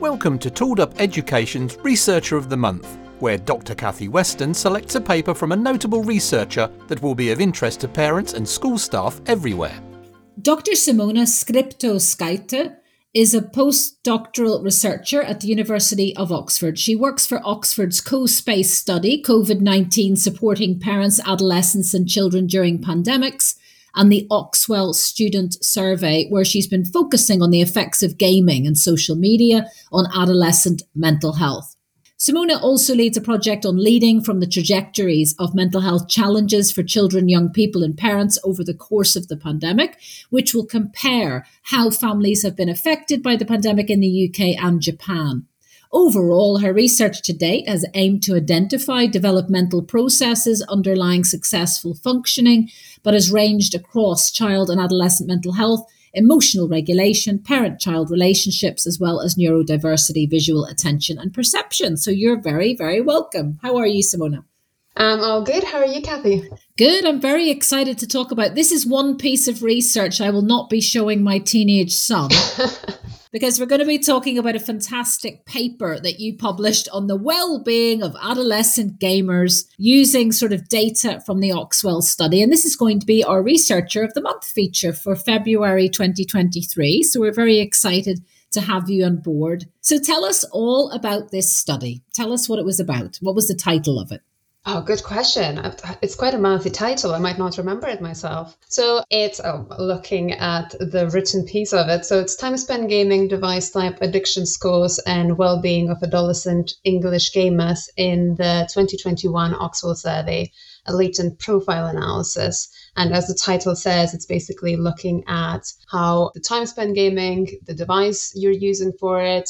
Welcome to Tooled Up Education's Researcher of the Month, where Dr. Kathy Weston selects a paper from a notable researcher that will be of interest to parents and school staff everywhere. Dr. Simona Scripto is a postdoctoral researcher at the University of Oxford. She works for Oxford's CoSpace study, COVID 19 supporting parents, adolescents, and children during pandemics and the Oxwell Student Survey, where she's been focusing on the effects of gaming and social media on adolescent mental health. Simona also leads a project on leading from the trajectories of mental health challenges for children, young people, and parents over the course of the pandemic, which will compare how families have been affected by the pandemic in the UK and Japan. Overall, her research to date has aimed to identify developmental processes underlying successful functioning, but has ranged across child and adolescent mental health, emotional regulation, parent child relationships, as well as neurodiversity, visual attention, and perception. So you're very, very welcome. How are you, Simona? I'm all good. How are you, Kathy? Good. I'm very excited to talk about. This is one piece of research I will not be showing my teenage son. because we're going to be talking about a fantastic paper that you published on the well-being of adolescent gamers using sort of data from the Oxwell study and this is going to be our researcher of the month feature for February 2023 so we're very excited to have you on board. So tell us all about this study. Tell us what it was about. What was the title of it? Oh, good question. It's quite a mouthy title. I might not remember it myself. So it's oh, looking at the written piece of it. So it's time spent gaming, device type, addiction scores, and well being of adolescent English gamers in the 2021 Oxwell survey, a latent profile analysis. And as the title says, it's basically looking at how the time spent gaming, the device you're using for it,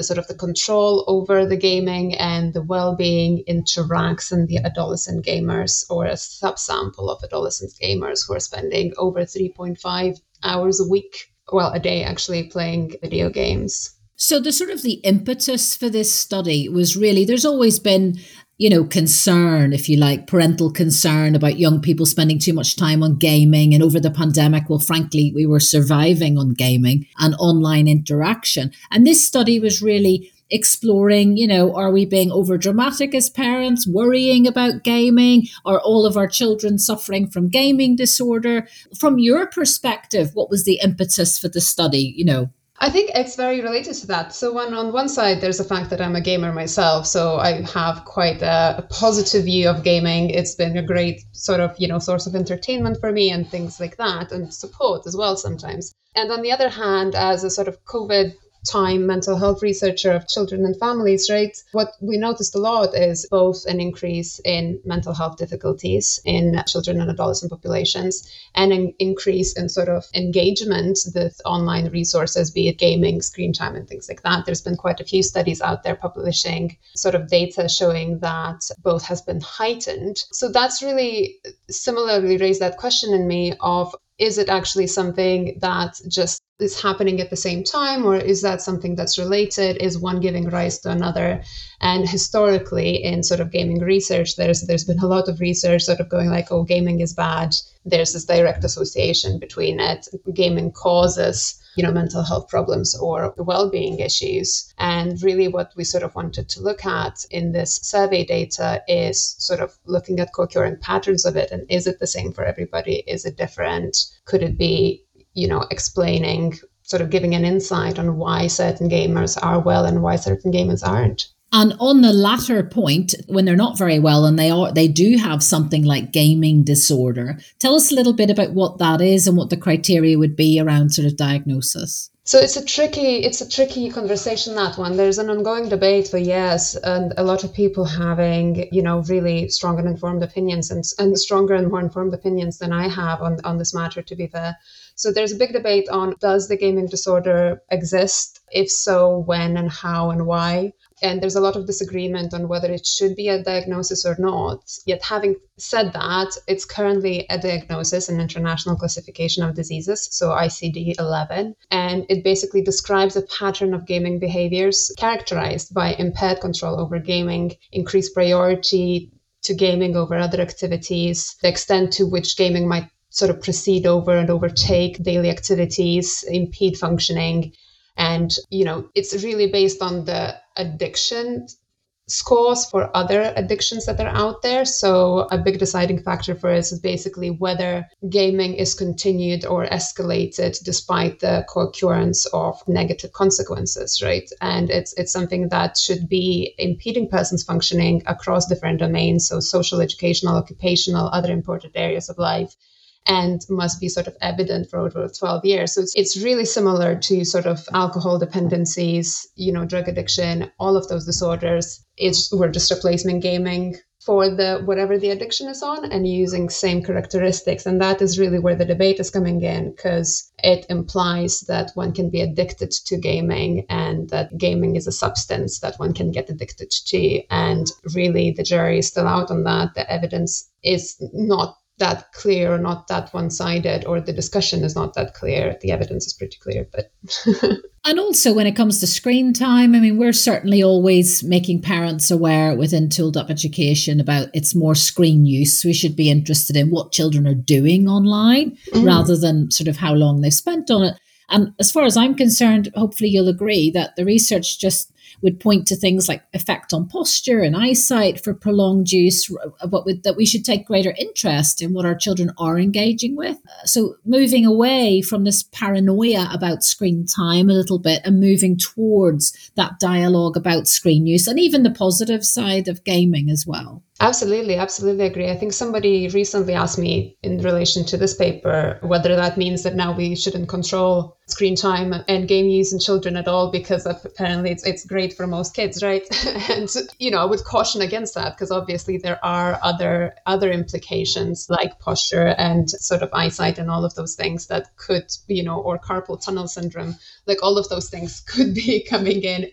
the sort of the control over the gaming and the well-being interacts in the adolescent gamers or a subsample of adolescent gamers who are spending over 3.5 hours a week well a day actually playing video games. So the sort of the impetus for this study was really there's always been you know, concern, if you like, parental concern about young people spending too much time on gaming. And over the pandemic, well, frankly, we were surviving on gaming and online interaction. And this study was really exploring, you know, are we being over dramatic as parents, worrying about gaming? Are all of our children suffering from gaming disorder? From your perspective, what was the impetus for the study? You know, I think it's very related to that. So, one on one side, there's the fact that I'm a gamer myself, so I have quite a, a, positive view of gaming. It's been a great sort of you know source of entertainment for me and things like that, and support as well sometimes. And on the other hand, as a sort of COVID time mental health researcher of children and families, right? What we noticed a lot is both an increase in mental health difficulties in children and adolescent populations and an increase in sort of engagement with online resources, be it gaming, screen time, and things like that. There's been quite a few studies out there publishing sort of data showing that both has been heightened. So that's really similarly raised that question in me of is it actually something that just is happening at the same time or is that something that's related? Is one giving rise to another? And historically in sort of gaming research there's there's been a lot of research sort of going like oh gaming is bad. There's this direct association between it. Gaming causes you know mental health problems or well-being issues. And really what we sort of wanted to look at in this survey data is sort of looking at co-occurring patterns of it and is it the same for everybody? Is it different? Could it be you know explaining sort of giving an insight on why certain gamers are well and why certain gamers aren't and on the latter point, when they're not very well and they are they do have something like gaming disorder, tell us a little bit about what that is and what the criteria would be around sort of diagnosis. So it's a tricky it's a tricky conversation that one. There's an ongoing debate for years and a lot of people having, you know, really strong and informed opinions and, and stronger and more informed opinions than I have on, on this matter to be fair. So there's a big debate on does the gaming disorder exist? If so, when and how and why? And there's a lot of disagreement on whether it should be a diagnosis or not. Yet, having said that, it's currently a diagnosis, an international classification of diseases, so ICD 11, and it basically describes a pattern of gaming behaviors characterized by impaired control over gaming, increased priority to gaming over other activities, the extent to which gaming might sort of proceed over and overtake daily activities, impede functioning And, you know, it's really based on the addiction scores for other addictions that are out there. So, a big deciding factor for us is basically whether gaming is continued or escalated despite the co-occurrence of negative consequences, right? And it's it's something that should be impeding persons functioning across different domains, so social, educational, occupational, other important areas of life and must be sort of evident for over 12 years. So it's, it's really similar to sort of alcohol dependencies, you know, drug addiction, all of those disorders. It's we're just replacement gaming for the whatever the addiction is on and using same characteristics and that is really where the debate is coming in because it implies that one can be addicted to gaming and that gaming is a substance that one can get addicted to and really the jury is still out on that the evidence is not that clear or not that one sided, or the discussion is not that clear. The evidence is pretty clear, but. and also, when it comes to screen time, I mean, we're certainly always making parents aware within Tooled Up Education about its more screen use. We should be interested in what children are doing online mm. rather than sort of how long they've spent on it. And as far as I'm concerned, hopefully you'll agree that the research just would point to things like effect on posture and eyesight for prolonged use, but uh, with, that we should take greater interest in what our children are engaging with. Uh, so moving away from this paranoia about screen time a little bit and moving towards that dialogue about screen use and even the positive side of gaming as well. Absolutely, absolutely agree. I think somebody recently asked me in relation to this paper whether that means that now we shouldn't control screen time and game use in children at all because apparently it's, it's great for most kids right? And you know i would caution against that because obviously there are other other implications like posture and sort of eyesight and all of those things that could you know or carpal tunnel syndrome. Like all of those things could be coming in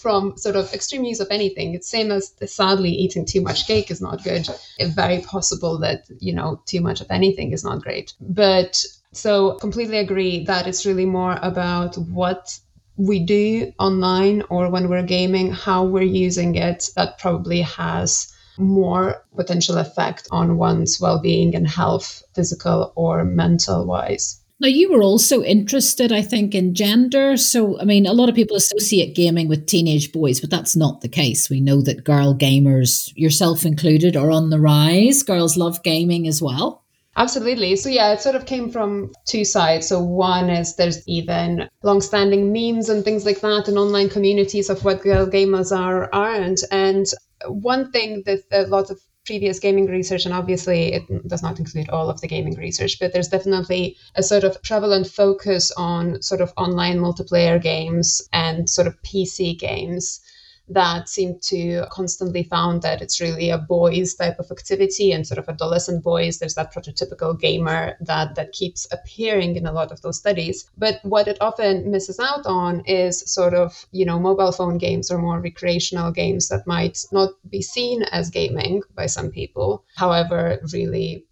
from sort of extreme use of anything. It's same as sadly eating too much cake is not good it's very possible that you know too much of anything is not great but so, completely agree that it's really more about what we do online or when we're gaming, how we're using it, that probably has more potential effect on one's well being and health, physical or mental wise. Now, you were also interested, I think, in gender. So, I mean, a lot of people associate gaming with teenage boys, but that's not the case. We know that girl gamers, yourself included, are on the rise. Girls love gaming as well. Absolutely. So yeah, it sort of came from two sides. So one is there's even long-standing memes and things like that, and online communities of what girl gamers are aren't. And one thing that a lot of previous gaming research, and obviously it does not include all of the gaming research, but there's definitely a sort of prevalent focus on sort of online multiplayer games and sort of PC games that seem to constantly found that it's really a boys type of activity and sort of adolescent boys. There's that prototypical gamer that that keeps appearing in a lot of those studies. But what it often misses out on is sort of you know mobile phone games or more recreational games that might not be seen as gaming by some people. However really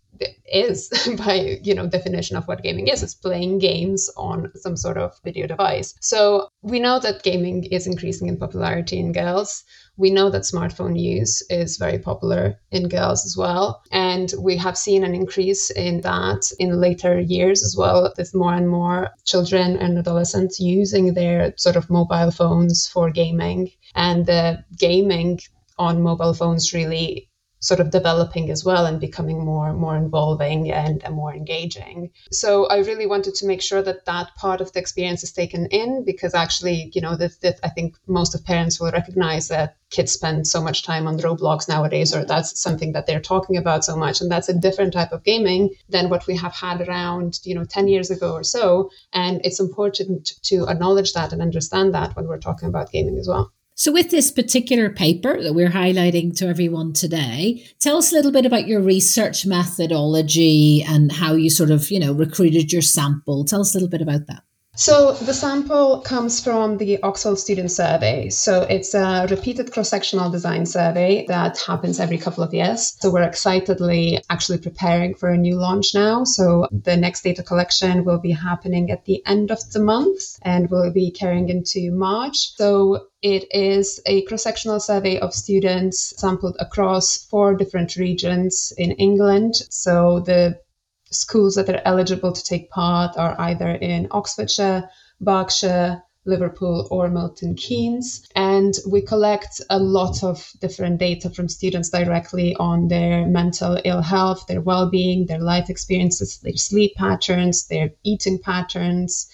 is by you know definition of what gaming is it's playing games on some sort of video device. So we know that gaming is increasing in popularity in girls. We know that smartphone use is very popular in girls as well. And we have seen an increase in that in later years as well with more and more children and adolescents using their sort of mobile phones for gaming. And the gaming on mobile phones really sort of developing as well and becoming more more involving and, more engaging. So i really wanted to make sure that that part of the experience is taken in because actually you know that, that i think most of parents will recognize that kids spend so much time on roblox nowadays or that's something that they're talking about so much and that's a different type of gaming than what we have had around you know 10 years ago or so. And it's important to acknowledge that and understand that when we're talking about gaming as well so, with this particular paper that we're highlighting to everyone today, tell us a little bit about your research methodology and how you sort of, you know, recruited your sample. Tell us a little bit about that. So the sample comes from the Oxwell Student Survey. So it's a repeated cross-sectional design survey that happens every couple of years. So we're excitedly actually preparing for a new launch now. So the next data collection will be happening at the end of the month and will be carrying into March. So it is a cross-sectional survey of students sampled across four different regions in England. So the schools that are eligible to take part are either in Oxfordshire, Berkshire, Liverpool or Milton Keynes. And we collect a lot of different data from students directly on their mental ill health, their well being, their life experiences, their sleep patterns, their eating patterns,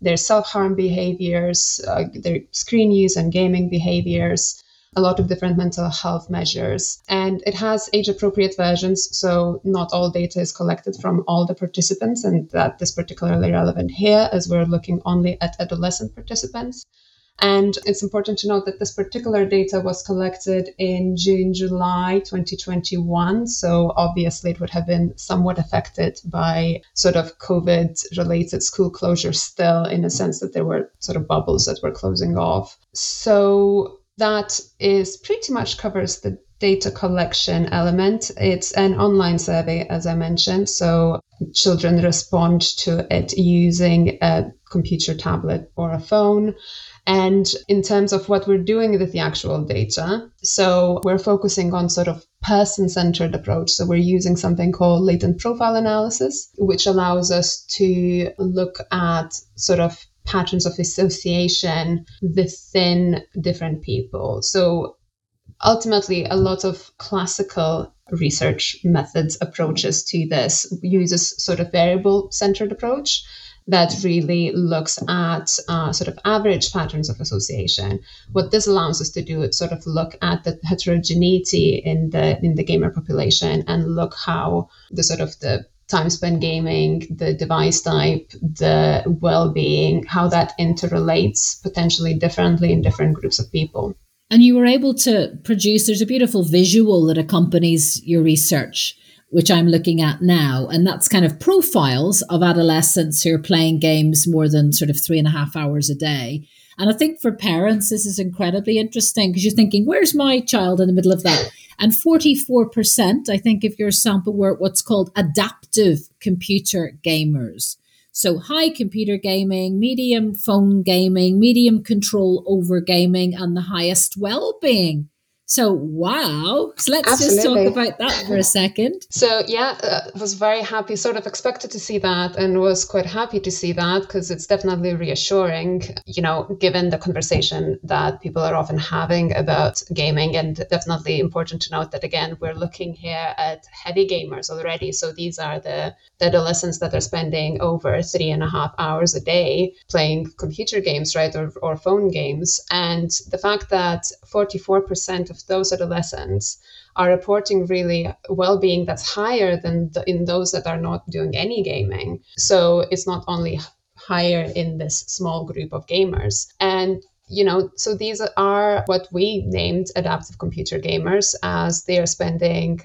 their self harm behaviors, uh, their screen use and gaming behaviors a lot of different mental health measures. And it has age appropriate versions, so not all data is collected from all the participants, and that is particularly relevant here as we're looking only at adolescent participants. And it's important to note that this particular data was collected in June, July 2021. So obviously it would have been somewhat affected by sort of COVID related school closures still, in a sense that there were sort of bubbles that were closing off. So that is pretty much covers the data collection element. It's an online survey, as I mentioned. So children respond to it using a computer, tablet, or a phone. And in terms of what we're doing with the actual data, so we're focusing on sort of person centered approach. So we're using something called latent profile analysis, which allows us to look at sort of patterns of association within different people. So ultimately, a lot of classical research methods approaches to this uses sort of variable centered approach that really looks at uh, sort of average patterns of association. What this allows us to do is sort of look at the heterogeneity in the in the gamer population and look how the sort of the time spent gaming, the device type, the well being, how that interrelates potentially differently in different groups of people. And you were able to produce, there's a beautiful visual that accompanies your research, which I'm looking at now. And that's kind of profiles of adolescents who are playing games more than sort of three and a half hours a day. And I think for parents, this is incredibly interesting because you're thinking, where's my child in the middle of that? And 44%, I think, of your sample were what's called adaptive computer gamers. So high computer gaming, medium phone gaming, medium control over gaming, and the highest well being. So, wow. So let's Absolutely. just talk about that for a second. So, yeah, uh, was very happy, sort of expected to see that and was quite happy to see that because it's definitely reassuring, you know, given the conversation that people are often having about gaming. And definitely important to note that, again, we're looking here at heavy gamers already. So, these are the, the adolescents that are spending over three and a half hours a day playing computer games, right, or, or phone games. And the fact that 44% of of those adolescents are reporting really well-being that's higher than the, in those that are not doing any gaming. So it's not only higher in this small group of gamers. And you know, so these are what we named adaptive computer gamers as they are spending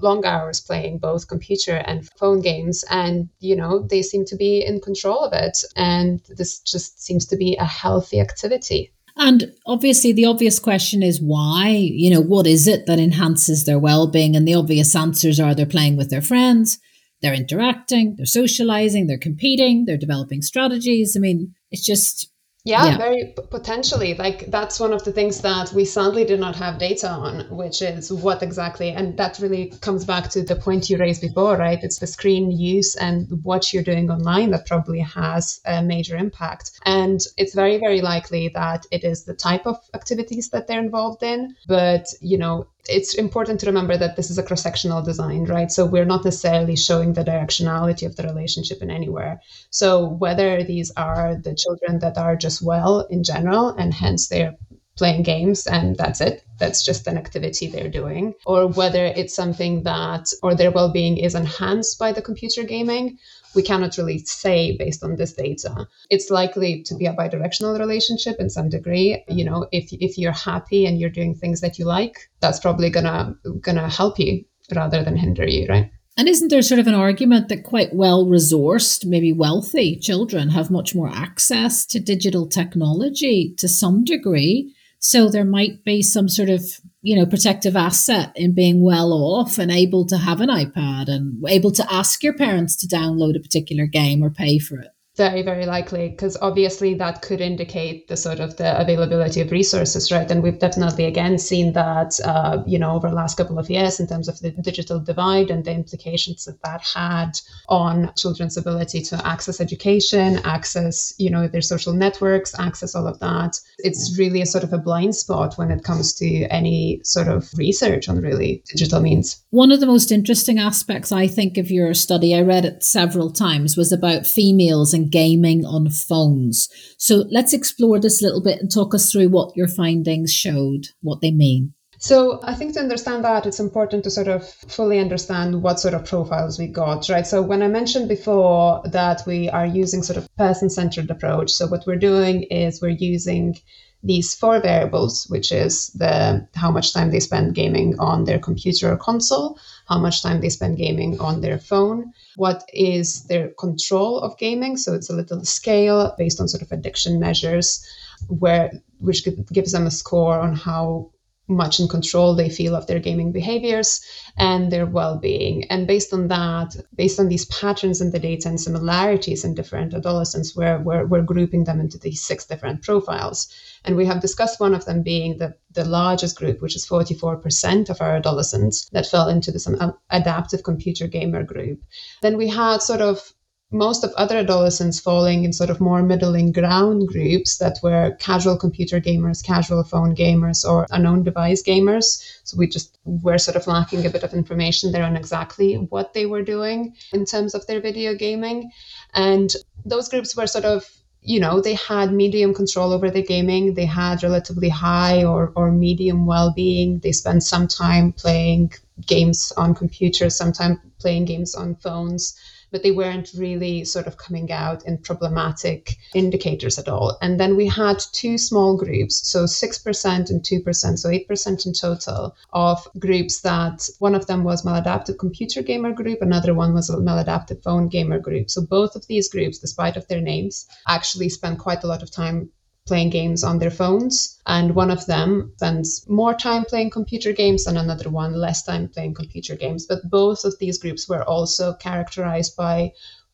long hours playing both computer and phone games and you know they seem to be in control of it and this just seems to be a healthy activity and obviously, the obvious question is why? You know, what is it that enhances their well being? And the obvious answers are they're playing with their friends, they're interacting, they're socializing, they're competing, they're developing strategies. I mean, it's just yeah, yeah, very potentially. Like that's one of the things that we sadly did not have data on, which is what exactly, and that really comes back to the point you raised before, right? It's the screen use and what you're doing online that probably has a major impact. And it's very, very likely that it is the type of activities that they're involved in. But, you know, it's important to remember that this is a cross-sectional design, right? So we're not necessarily showing the directionality of the relationship in anywhere. So whether these are the children that are just well in general, and hence they're playing games and that's it that's just an activity they're doing or whether it's something that or their well-being is enhanced by the computer gaming we cannot really say based on this data. It's likely to be a bidirectional relationship in some degree. You know, if if you're happy and you're doing things that you like, that's probably gonna gonna help you rather than hinder you, right? And isn't there sort of an argument that quite well resourced, maybe wealthy children have much more access to digital technology to some degree? So there might be some sort of, you know, protective asset in being well off and able to have an iPad and able to ask your parents to download a particular game or pay for it. Very, very likely, because obviously that could indicate the sort of the availability of resources, right? And we've definitely again seen that, uh, you know, over the last couple of years in terms of the digital divide and the implications that that had on children's ability to access education, access, you know, their social networks, access all of that. It's really a sort of a blind spot when it comes to any sort of research on really digital means. One of the most interesting aspects, I think, of your study, I read it several times, was about females and gaming on phones. So let's explore this a little bit and talk us through what your findings showed, what they mean. So I think to understand that, it's important to sort of fully understand what sort of profiles we got, right? So when I mentioned before that we are using sort of person-centered approach, so what we're doing is we're using these four variables, which is the how much time they spend gaming on their computer or console, how much time they spend gaming on their phone, what is their control of gaming. So it's a little scale based on sort of addiction measures, where which gives them a score on how much in control they feel of their gaming behaviors and their well-being. And based on that based on these patterns in the data and similarities in different adolescents we're, we're, we're grouping them into these six different profiles. And we have discussed one of them being the, the largest group which is 44% of our adolescents that fell into this um, adaptive computer gamer group. Then we had sort of most of other adolescents falling in sort of more middling ground groups that were casual computer gamers, casual phone gamers, or unknown device gamers. So we just were sort of lacking a bit of information there on exactly what they were doing in terms of their video gaming. And those groups were sort of you know they had medium control over their gaming they had relatively high or, or medium well-being they spent some time playing games on computers sometimes playing games on phones but they weren't really sort of coming out in problematic indicators at all. And then we had two small groups, so 6% and 2%, so 8% in total of groups that one of them was maladaptive computer gamer group, another one was a maladaptive phone gamer group. So both of these groups, despite of their names, actually spent quite a lot of time playing games on their phones. And one of them spends more time playing computer games and another one less time playing computer games. But both of these groups were also characterized by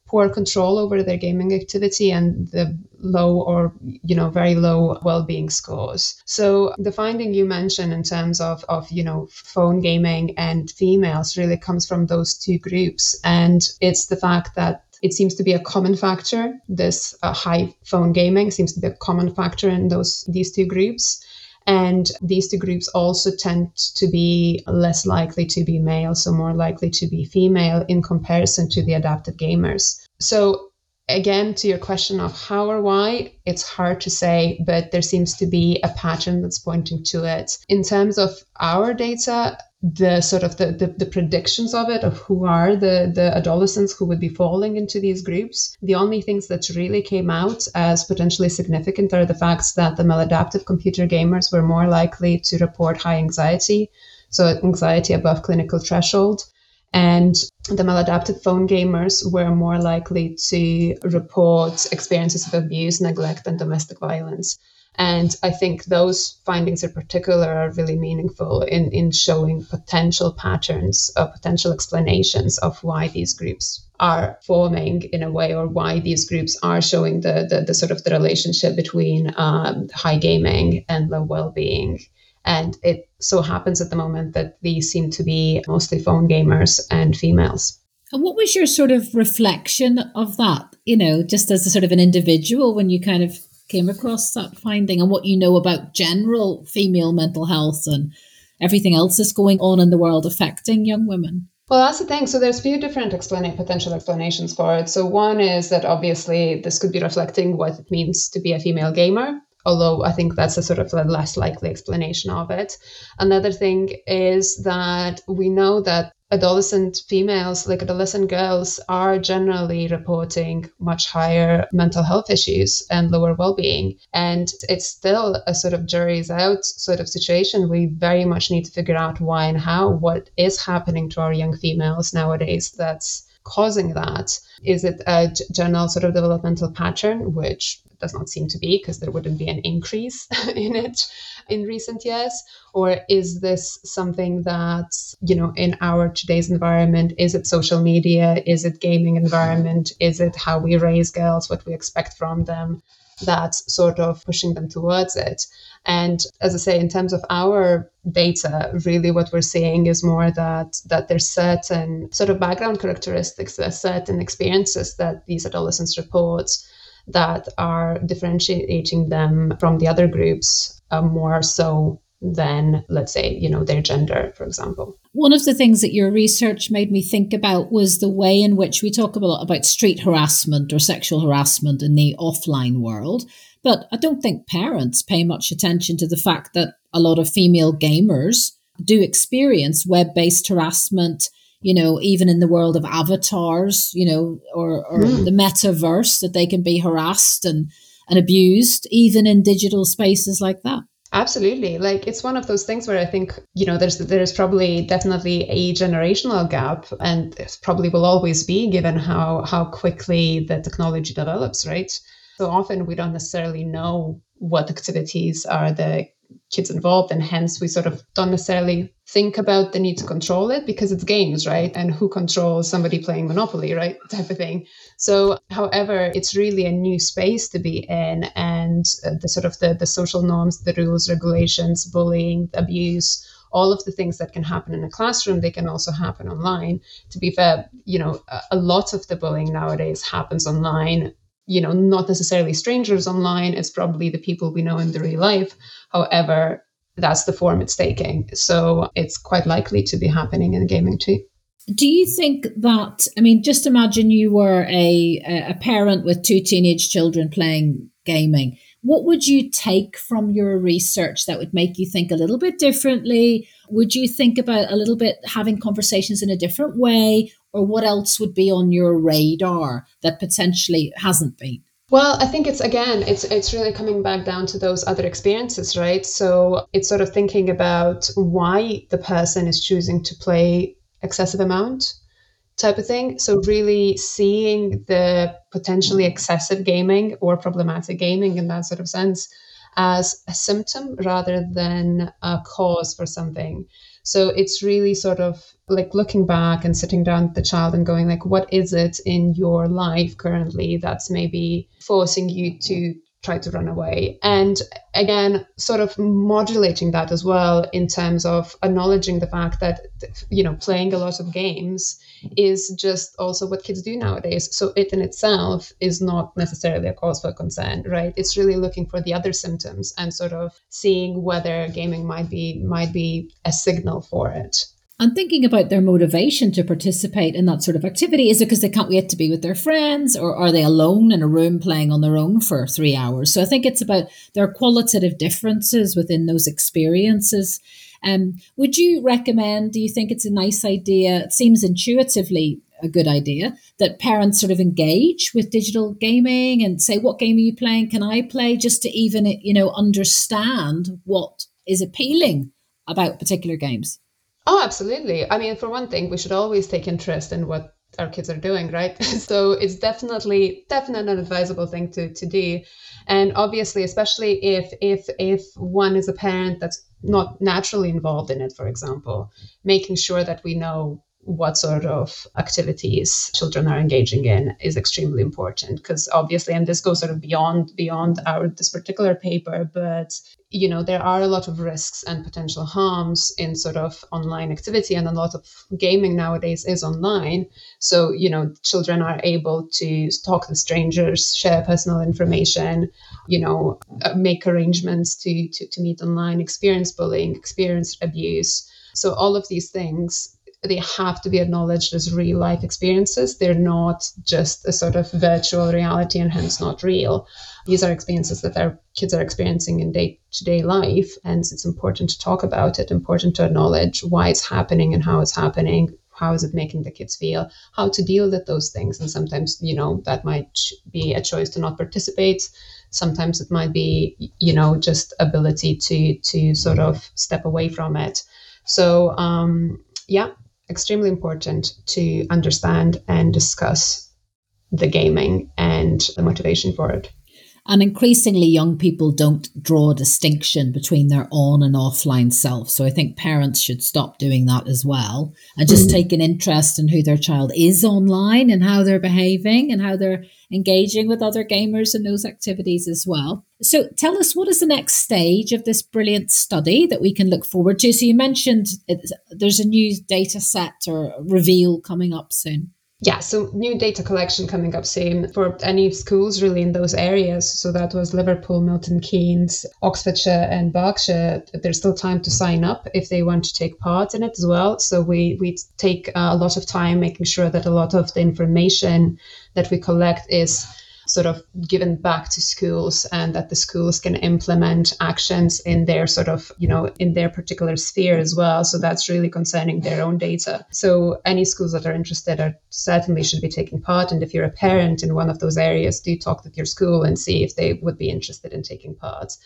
poor control over their gaming activity and the low or you know very low well-being scores so the finding you mentioned in terms of of you know phone gaming and females really comes from those two groups and it's the fact that it seems to be a common factor. This uh, high phone gaming seems to be a common factor in those these two groups. And these two groups also tend to be less likely to be male, so more likely to be female in comparison to the adapted gamers. So, again, to your question of how or why, it's hard to say, but there seems to be a pattern that's pointing to it. In terms of our data, the sort of the, the, the, predictions of it of who are the, the adolescents who would be falling into these groups. The only things that really came out as potentially significant are the facts that the maladaptive computer gamers were more likely to report high anxiety so anxiety above clinical threshold and the maladaptive phone gamers were more likely to report experiences of abuse neglect and domestic violence and I think those findings in particular are really meaningful in, in showing potential patterns or potential explanations of why these groups are forming in a way or why these groups are showing the, the, the sort of the relationship between um, high gaming and low well-being. And it so happens at the moment that these seem to be mostly phone gamers and females. And what was your sort of reflection of that, you know, just as a sort of an individual when you kind of came across that finding and what you know about general female mental health and everything else that's going on in the world affecting young women? Well, that's the thing. So there's a few different explana- potential explanations for it. So one is that obviously this could be reflecting what it means to be a female gamer, although I think that's a sort of a less likely explanation of it. Another thing is that we know that adolescent females, like adolescent girls, are generally reporting much higher mental health issues and lower well being. And it's still a sort of jury's out sort of situation. We very much need to figure out why and how, what is happening to our young females nowadays that's causing that? Is it a general sort of developmental pattern, which does not seem to be because there wouldn't be an increase in it in recent years? Or is this something that, you know, in our today's environment, is it social media? Is it gaming environment? Is it how we raise girls, what we expect from them? That's sort of pushing them towards it. And as I say, in terms of our data, really what we're seeing is more that that there's certain sort of background characteristics, there's certain experiences that these adolescents report that are differentiating them from the other groups uh, more so than let's say you know their gender for example one of the things that your research made me think about was the way in which we talk a lot about street harassment or sexual harassment in the offline world but i don't think parents pay much attention to the fact that a lot of female gamers do experience web-based harassment you know, even in the world of avatars, you know, or, or mm. the metaverse, that they can be harassed and, and abused, even in digital spaces like that. Absolutely. Like it's one of those things where I think, you know, there's there's probably definitely a generational gap and it probably will always be given how how quickly the technology develops, right? So often we don't necessarily know what activities are the kids involved and hence we sort of don't necessarily think about the need to control it because it's games right? And who controls somebody playing monopoly right? Type of thing. So however it's really a new space to be in and uh, the sort of the, the social norms the rules regulations bullying abuse all of the things that can happen in a classroom they can also happen online. To be fair you know a, a lot of the bullying nowadays happens online you know, not necessarily strangers online. It's probably the people we know in the real life. However, that's the form it's taking. So it's quite likely to be happening in gaming too. Do you think that, I mean, just imagine you were a, a parent with two teenage children playing gaming. What would you take from your research that would make you think a little bit differently? Would you think about a little bit having conversations in a different way? Or what else would be on your radar that potentially hasn't been? Well, I think it's again, it's it's really coming back down to those other experiences, right? So it's sort of thinking about why the person is choosing to play excessive amount type of thing. So really seeing the potentially excessive gaming or problematic gaming in that sort of sense as a symptom rather than a cause for something. So it's really sort of like looking back and sitting down with the child and going like, what is it in your life currently that's maybe forcing you to try to run away? And again, sort of modulating that as well in terms of acknowledging the fact that, you know, playing a lot of games is just also what kids do nowadays. So it in itself is not necessarily a cause for concern, right? It's really looking for the other symptoms and sort of seeing whether gaming might be might be a signal for it. And thinking about their motivation to participate in that sort of activity. Is it because they can't wait to be with their friends, or are they alone in a room playing on their own for three hours? So I think it's about their qualitative differences within those experiences. Um, would you recommend, do you think it's a nice idea? It seems intuitively a good idea that parents sort of engage with digital gaming and say, what game are you playing? Can I play? Just to even, you know, understand what is appealing about particular games. Oh, absolutely. I mean, for one thing, we should always take interest in what our kids are doing, right? so it's definitely definitely an advisable thing to, to do. And obviously, especially if if if one is a parent that's not naturally involved in it, for example, making sure that we know what sort of activities children are engaging in is extremely important because obviously and this goes sort of beyond beyond our this particular paper but you know there are a lot of risks and potential harms in sort of online activity and a lot of gaming nowadays is online. So you know children are able to talk to strangers share personal information you know uh, make arrangements to to, to meet online experience bullying experience abuse. So all of these things they have to be acknowledged as real life experiences. They're not just a sort of virtual reality and hence not real. These are experiences that our kids are experiencing in day to day life. And it's important to talk about it, important to acknowledge why it's happening and how it's happening. How is it making the kids feel? How to deal with those things. And sometimes, you know, that might be a choice to not participate. Sometimes it might be, you know, just ability to to sort of step away from it. So um, yeah, extremely important to understand and discuss the gaming and the motivation for it. And increasingly, young people don't draw a distinction between their on and offline self. So I think parents should stop doing that as well and just mm. take an interest in who their child is online and how they're behaving and how they're engaging with other gamers in those activities as well. So tell us what is the next stage of this brilliant study that we can look forward to? So you mentioned there's a new data set or reveal coming up soon. Yeah, so new data collection coming up soon for any schools really in those areas. So that was Liverpool, Milton Keynes, Oxfordshire, and Berkshire. There's still time to sign up if they want to take part in it as well. So we we take uh, a lot of time making sure that a lot of the information that we collect is sort of given back to schools and that the schools can implement actions in their sort of, you know, in their particular sphere as well. So that's really concerning their own data. So any schools that are interested are certainly should be taking part. And if you're a parent in one of those areas, do talk with your school and see if they would be interested in taking part.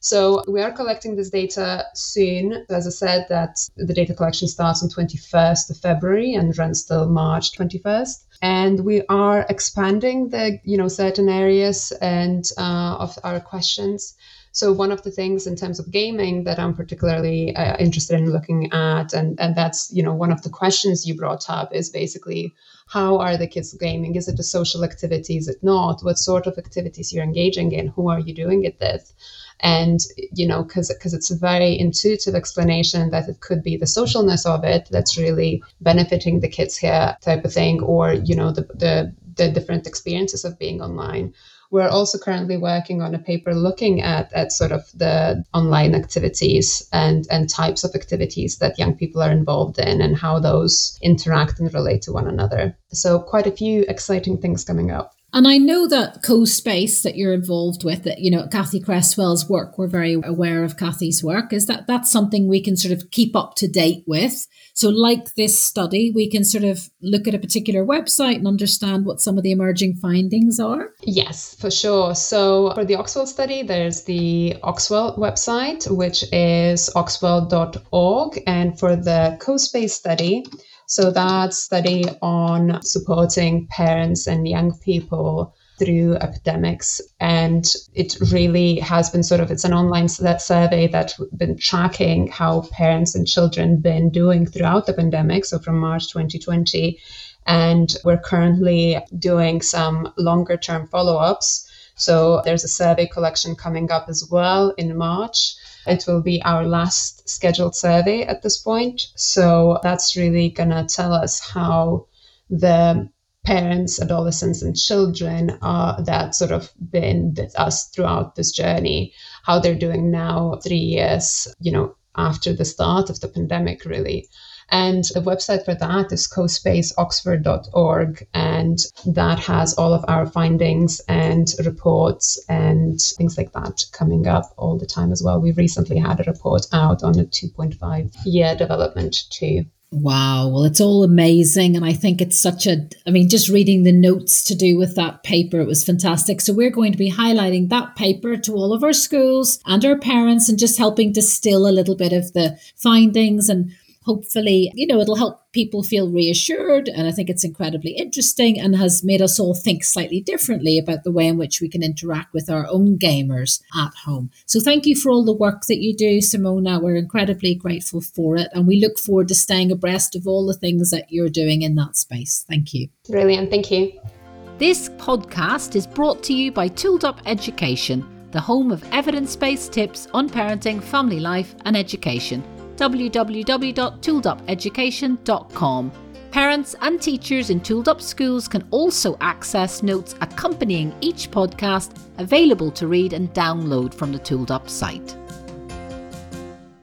So we are collecting this data soon. As I said, that the data collection starts on 21st of February and runs till March 21st and we are expanding the you know certain areas and uh, of our questions so one of the things in terms of gaming that i'm particularly uh, interested in looking at and and that's you know one of the questions you brought up is basically how are the kids gaming? Is it a social activity? Is it not? What sort of activities you're engaging in? Who are you doing it with? And you know because because it's a very intuitive explanation that it could be the socialness of it that's really benefiting the kids here type of thing or you know the the, the different experiences of being online we're also currently working on a paper looking at, at sort of the online activities and, and types of activities that young people are involved in and how those interact and relate to one another. So, quite a few exciting things coming up. And I know that co-space that you're involved with, that you know, Cathy Creswell's work, we're very aware of Cathy's work, is that that's something we can sort of keep up to date with. So, like this study, we can sort of look at a particular website and understand what some of the emerging findings are. Yes, for sure. So, for the Oxwell study, there's the Oxwell website, which is oxwell.org. And for the co-space study, so that study on supporting parents and young people through epidemics. And it really has been sort of, it's an online survey that's been tracking how parents and children been doing throughout the pandemic. So from March 2020. And we're currently doing some longer term follow ups. So there's a survey collection coming up as well in March. It will be our last scheduled survey at this point. So that's really going to tell us how the parents, adolescents, and children are that sort of been with us throughout this journey, how they're doing now, three years, you know, after the start of the pandemic, really. And the website for that is cospaceoxford.org. And that has all of our findings and reports and things like that coming up all the time as well. We recently had a report out on a 2.5 year development too. Wow. Well, it's all amazing. And I think it's such a, I mean, just reading the notes to do with that paper, it was fantastic. So we're going to be highlighting that paper to all of our schools and our parents and just helping distill a little bit of the findings and hopefully, you know, it'll help people feel reassured. And I think it's incredibly interesting and has made us all think slightly differently about the way in which we can interact with our own gamers at home. So thank you for all the work that you do, Simona. We're incredibly grateful for it. And we look forward to staying abreast of all the things that you're doing in that space. Thank you. Brilliant. Thank you. This podcast is brought to you by Tooled Up Education, the home of evidence based tips on parenting, family life, and education www.tooledupeducation.com. Parents and teachers in Tooled schools can also access notes accompanying each podcast available to read and download from the Tooled site.